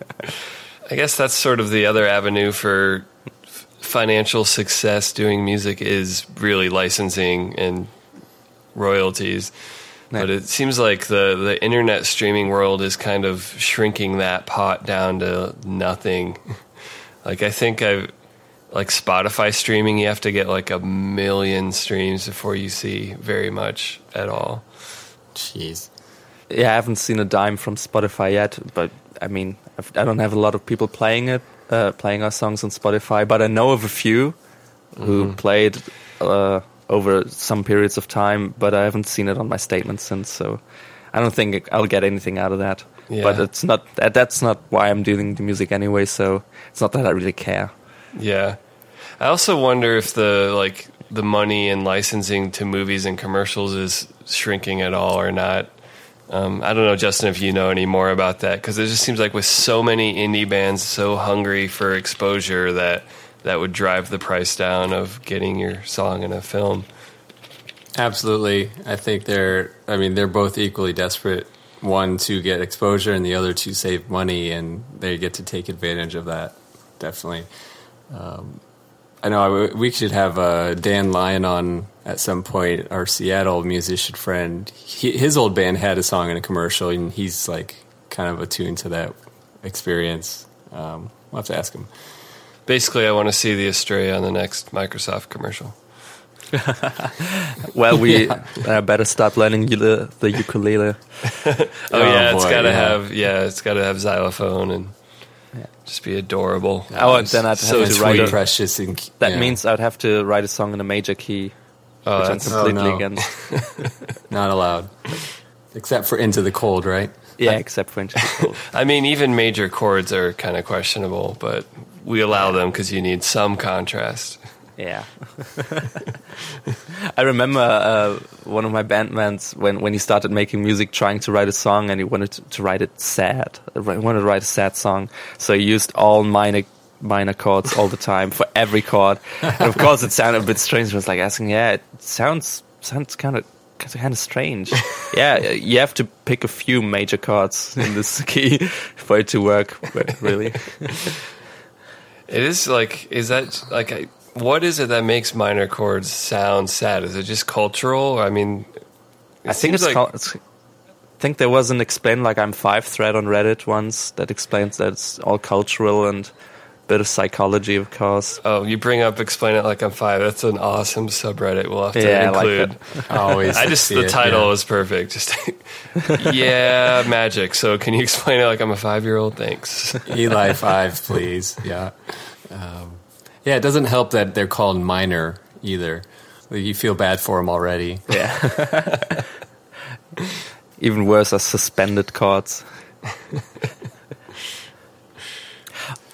I guess that's sort of the other avenue for f- financial success doing music is really licensing and royalties. But it seems like the, the internet streaming world is kind of shrinking that pot down to nothing. Like I think I've like Spotify streaming, you have to get like a million streams before you see very much at all. Jeez. yeah, I haven't seen a dime from Spotify yet. But I mean, I've, I don't have a lot of people playing it, uh, playing our songs on Spotify. But I know of a few who played uh, over some periods of time. But I haven't seen it on my statement since. So I don't think I'll get anything out of that. Yeah. But it's not that. That's not why I'm doing the music anyway. So it's not that I really care. Yeah. I also wonder if the like the money and licensing to movies and commercials is shrinking at all or not. Um, I don't know, Justin, if you know any more about that because it just seems like with so many indie bands so hungry for exposure that that would drive the price down of getting your song in a film. Absolutely. I think they're, I mean, they're both equally desperate. One to get exposure and the other to save money, and they get to take advantage of that. Definitely. Um, I know we should have uh, Dan Lyon on at some point. Our Seattle musician friend, he, his old band had a song in a commercial, and he's like kind of attuned to that experience. Um, we'll have to ask him. Basically, I want to see the Astray on the next Microsoft commercial. well, we yeah. uh, better start learning the, the ukulele. oh, oh, yeah, boy, it's got to yeah. have yeah, it's got to have xylophone and yeah. just be adorable. Oh, and then I'd so have to write a, precious. And, that means I'd have to write a song in a major key, oh, which I'm completely oh, no. against. Not allowed, except for Into the Cold, right? Yeah, except Cold. I mean, even major chords are kind of questionable, but we allow them because you need some contrast. Yeah. I remember uh, one of my bandmates when, when he started making music, trying to write a song, and he wanted to, to write it sad. He wanted to write a sad song, so he used all minor minor chords all the time for every chord. And of course, it sounded a bit strange. I was like asking, "Yeah, it sounds sounds kind of kind of strange." yeah, you have to pick a few major chords in this key for it to work. Really, it is like is that like I what is it that makes minor chords sound sad? Is it just cultural? I mean, I think it's, like called, it's, I think there was an explain like I'm five thread on Reddit once that explains that it's all cultural and a bit of psychology, of course. Oh, you bring up explain it like I'm five. That's an awesome subreddit. We'll have to yeah, include. Like Always, I just the it, title yeah. is perfect. Just yeah, magic. So can you explain it like I'm a five year old? Thanks, Eli five, please. Yeah. Um, yeah, it doesn't help that they're called minor either. You feel bad for them already. Yeah. Even worse are suspended chords.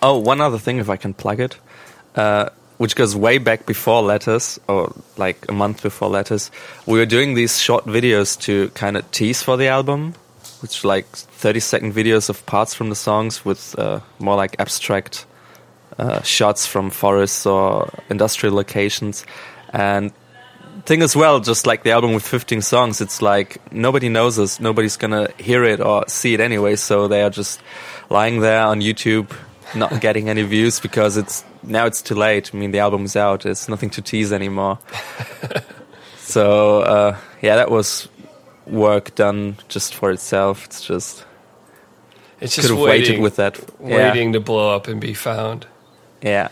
Oh, one other thing, if I can plug it, uh, which goes way back before Letters, or like a month before Letters. We were doing these short videos to kind of tease for the album, which like 30 second videos of parts from the songs with uh, more like abstract uh, shots from forests or industrial locations. And thing as well, just like the album with 15 songs, it's like nobody knows us, nobody's gonna hear it or see it anyway, so they are just lying there on YouTube, not getting any views because it's now it's too late. I mean, the album's out, It's nothing to tease anymore. so uh, yeah, that was work done just for itself. It's just it's just waiting, waited with that, waiting to blow up and be found. Yeah.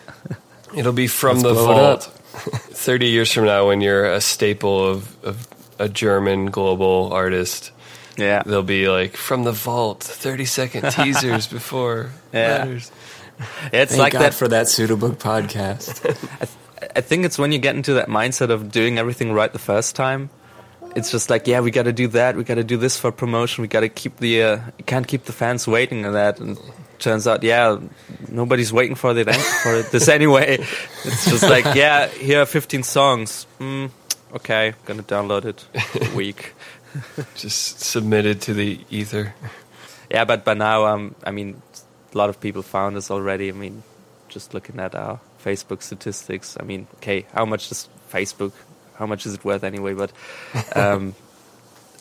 It'll be from Let's the vault 30 years from now when you're a staple of, of a German global artist. Yeah. They'll be like from the vault, 30 second teasers before yeah. letters. It's Thank like God that for that pseudobook podcast. I, th- I think it's when you get into that mindset of doing everything right the first time. It's just like, yeah, we got to do that. We got to do this for promotion. We got to keep the, uh, can't keep the fans waiting and that. And turns out, yeah, nobody's waiting for it for this anyway. It's just like, yeah, here are 15 songs. Mm, okay, gonna download it a week. just submit it to the ether. Yeah, but by now, um, I mean, a lot of people found us already. I mean, just looking at our Facebook statistics. I mean, okay, how much does Facebook? How much is it worth anyway? But um,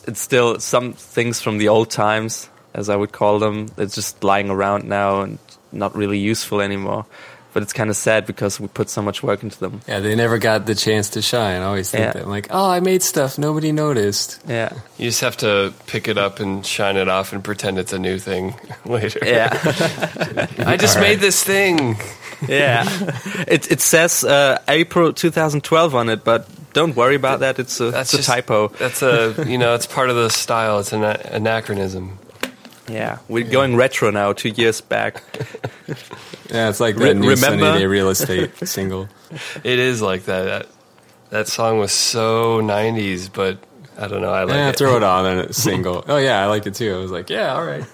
it's still some things from the old times as I would call them. It's just lying around now and not really useful anymore. But it's kind of sad because we put so much work into them. Yeah, they never got the chance to shine. I always think yeah. that. I'm like, oh, I made stuff, nobody noticed. Yeah. You just have to pick it up and shine it off and pretend it's a new thing later. Yeah. I just right. made this thing. yeah. It, it says uh, April 2012 on it, but don't worry about that. It's a, that's it's a typo. That's a, you know, it's part of the style. It's an anachronism. Yeah, we're going retro now, two years back. yeah, it's like the Re- new remember? Sunny Day Real Estate single. It is like that. that. That song was so '90s, but I don't know. I like yeah, it. throw it on and it's single. oh yeah, I like it too. I was like, yeah, all right.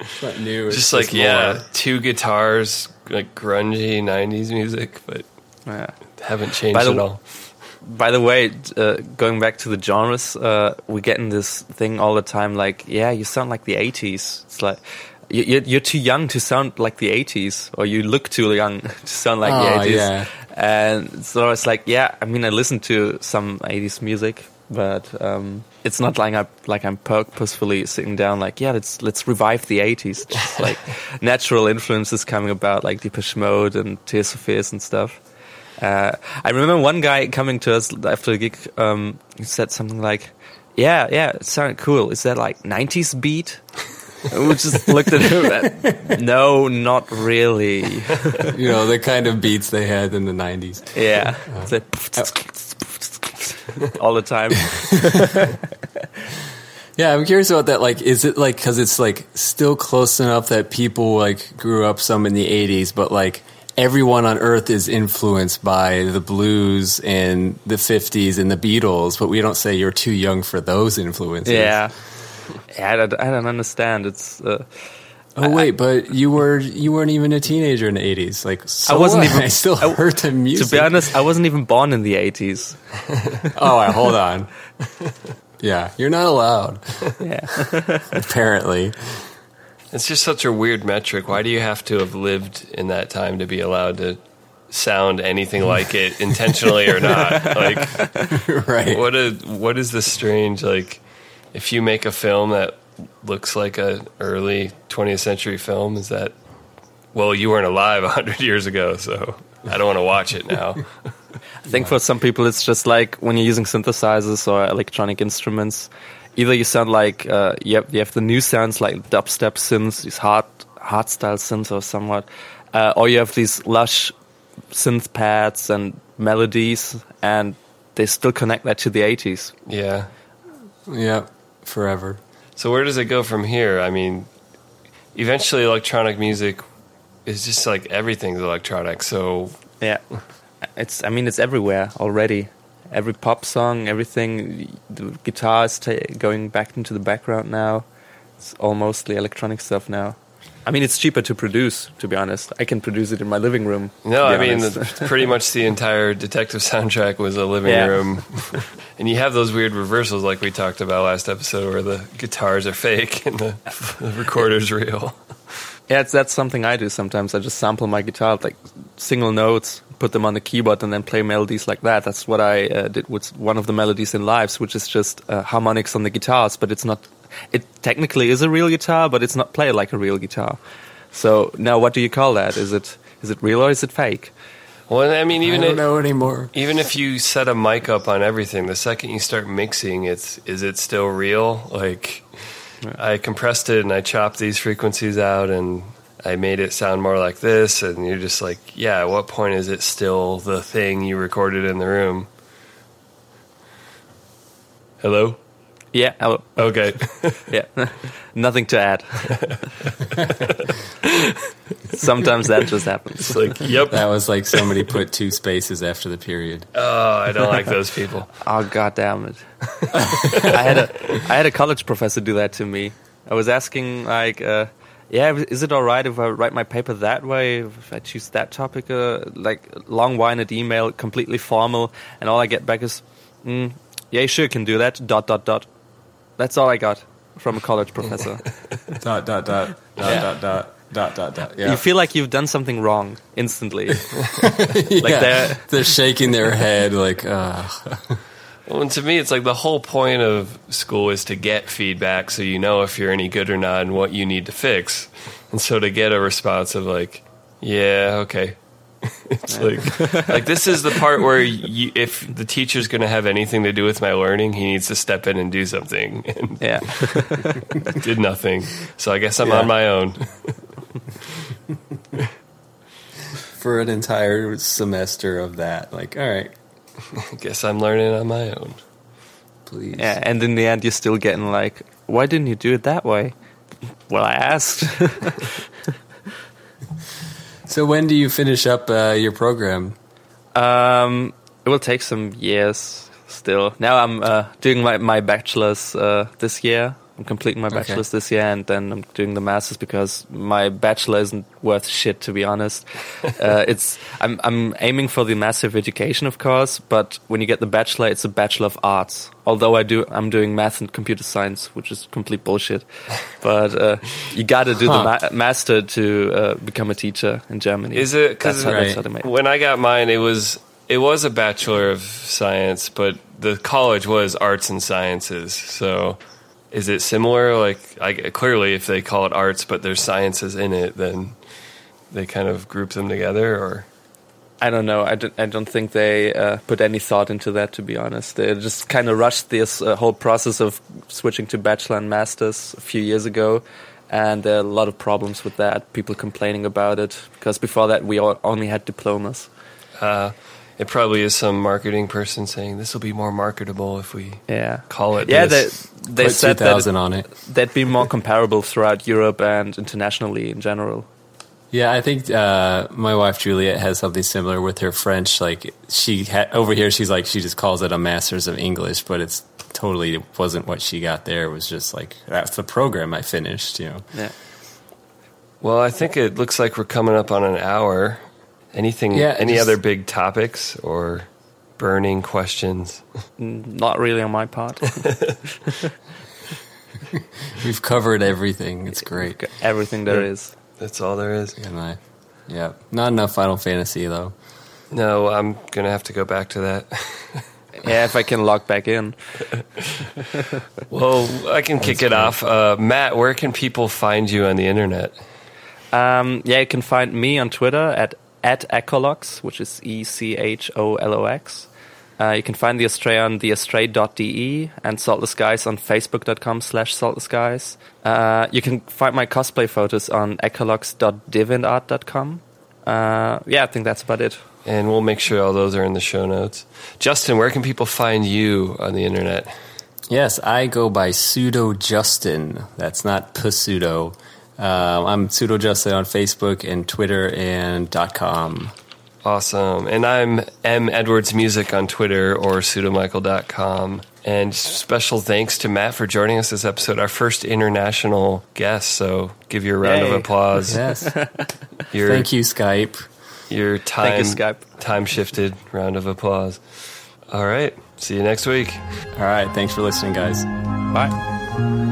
It's not new. It's just like yeah, two guitars, like grungy '90s music, but yeah. haven't changed at all by the way, uh, going back to the genres, uh, we get in this thing all the time. Like, yeah, you sound like the '80s. It's like you're, you're too young to sound like the '80s, or you look too young to sound like oh, the '80s. Yeah. And so it's like, yeah, I mean, I listen to some '80s music, but um, it's not like I like I'm purposefully sitting down like, yeah, let's let's revive the '80s. Just like natural influences coming about, like Depeche Mode and Tears for Fears and stuff. Uh, I remember one guy coming to us after the gig. Um, he said something like, "Yeah, yeah, it sounded cool. Is that like '90s beat?" we just looked at him. no, not really. You know, the kind of beats they had in the 90s. Yeah, like all the time. Yeah, I'm curious about that. Like, is it like, cause it's like still close enough that people like grew up some in the 80s, but like everyone on earth is influenced by the blues and the 50s and the Beatles, but we don't say you're too young for those influences. Yeah. I don't, I don't understand. It's. Uh, Oh wait, but you were you weren't even a teenager in the 80s. Like, so I wasn't what? even- I still I- heard the music. to be honest, I wasn't even born in the eighties. oh, wait, hold on. Yeah, you're not allowed. Yeah. Apparently. It's just such a weird metric. Why do you have to have lived in that time to be allowed to sound anything like it, intentionally or not? Like, right. what a what is this strange like? If you make a film that looks like a early 20th century film, is that well, you weren't alive hundred years ago, so I don't want to watch it now. I think for some people, it's just like when you're using synthesizers or electronic instruments. Either you sound like uh, you, have, you have the new sounds like dubstep synths, these hard hard style synths or somewhat, uh, or you have these lush synth pads and melodies, and they still connect that to the 80s. Yeah. Yeah, forever. So where does it go from here? I mean, eventually electronic music is just like everything's electronic. So Yeah, it's. I mean, it's everywhere already. Every pop song, everything. The guitar is ta- going back into the background now. It's all mostly electronic stuff now. I mean, it's cheaper to produce. To be honest, I can produce it in my living room. no, I mean, the, pretty much the entire detective soundtrack was a living Yeah. room, and you have those weird reversals like we talked about last episode, where the guitars are fake and the, the recorder's real. yeah, it's, that's something I do sometimes. I just sample my guitar, like single notes, put them on the keyboard, and then play melodies like that. That's what I uh, did with one of the melodies in Lives, which is just uh, harmonics on the guitars, but it's not. It technically is a real guitar, but it's not played like a real guitar. So now, what do you call that? Is it is it real or is it fake? Well, I mean, even I don't it, know anymore. even if you set a mic up on everything, the second you start mixing, it's is it still real? Like I compressed it and I chopped these frequencies out and I made it sound more like this, and you're just like, yeah. At what point is it still the thing you recorded in the room? Hello. Yeah. Oh, Okay. yeah. Nothing to add. Sometimes that just happens. it's like, yep. That was like somebody put two spaces after the period. Oh, I don't like those people. Oh god damn it! I had a I had a college professor do that to me. I was asking like, uh, yeah, is it all right if I write my paper that way? If I choose that topic, uh, like long-winded email, completely formal, and all I get back is, mm, yeah, you sure can do that. Dot dot dot. That's all I got from a college professor. Dot, dot, dot, dot, Yeah. dot, dot, dot, dot, dot. Yeah. You feel like you've done something wrong instantly. yeah. they're- they're shaking their head like, uh, Well, and to me, it's like the whole point of school is to get feedback so you know if you're any good or not and what you need to fix. And so to get a response of like, yeah, okay. it's like, like this is the part where you, if the teacher's going to have anything to do with my learning, he needs to step in and do something. And yeah. did nothing. So I guess I'm Yeah. on my own. for an entire semester of that. Like, all right, I guess I'm learning on my own. please. Yeah, and in the end, you're still getting like, why didn't you do it that way? Well, I asked. So when do you finish up uh, your program? um, it will take some years still. Now I'm uh, doing my, my bachelor's uh, this year. I'm completing my Okay. bachelor's this year, and then I'm doing the master's because my bachelor isn't worth shit, to be honest. uh, it's I'm I'm aiming for the massive education, of course, but when you get the bachelor, it's a bachelor of arts. Although I do I'm doing math and computer science, which is complete bullshit. But uh, you got to do Huh. the ma- master to uh, become a teacher in Germany. Is it because That's Right. that's how they make. when I got mine, it was it was a bachelor of science, but the college was arts and sciences. So, is it similar? Like, I, clearly, if they call it arts, but there's sciences in it, then they kind of group them together. Or I don't know. I don't, I don't think they uh, put any thought into that, to be honest. They just kind of rushed this uh, whole process of switching to bachelor and masters a few years ago. And there are a lot of problems with that, people complaining about it. Because before that, we all only had diplomas. Uh, it probably is some marketing person saying this will be more marketable if we Yeah. call it Yeah, this. they, they Put said 2000 that on it. they'd be more comparable throughout Europe and internationally in general. Yeah, I think uh, my wife Juliet has something similar with her French. Like she ha- over here, she's like she just calls it a Masters of English, but it's totally it wasn't what she got there. It was just like that's the program I finished. You know. Yeah. Well, I think it looks like we're coming up on an hour. Anything? Yeah, any just- other big topics or burning questions? Not really on my part. We've covered everything. It's great. Everything there is. That's all there is. And I, yeah, not enough Final Fantasy though. No, I'm gonna have to go back to that. Yeah, if I can log back in. well, I can kick it off. Uh, Matt, where can people find you on the internet? Um, yeah, you can find me on Twitter at at Echolox, which is E C H O L O X. Uh, you can find the Astray on theastray.de and Salt the Skies on facebook.com slash salt the skies. Uh, you can find my cosplay photos on echolox.deviantart.com. Uh, yeah, I think that's about it. And we'll make sure all those are in the show notes. Justin, where can people find you on the internet? Yes, I go by pseudo Justin. That's not pseudo. Um, I'm pseudo Justin on Facebook and Twitter and .com. Awesome. And I'm M Edwards Music on Twitter or pseudomichael.com. And special thanks to Matt for joining us this episode, our first international guest. So give you a round of applause. Yes. Your, Thank you, Skype. Your time, Thank you, Skype. time shifted round of applause. All right. See you next week. All right. Thanks for listening, guys. Bye.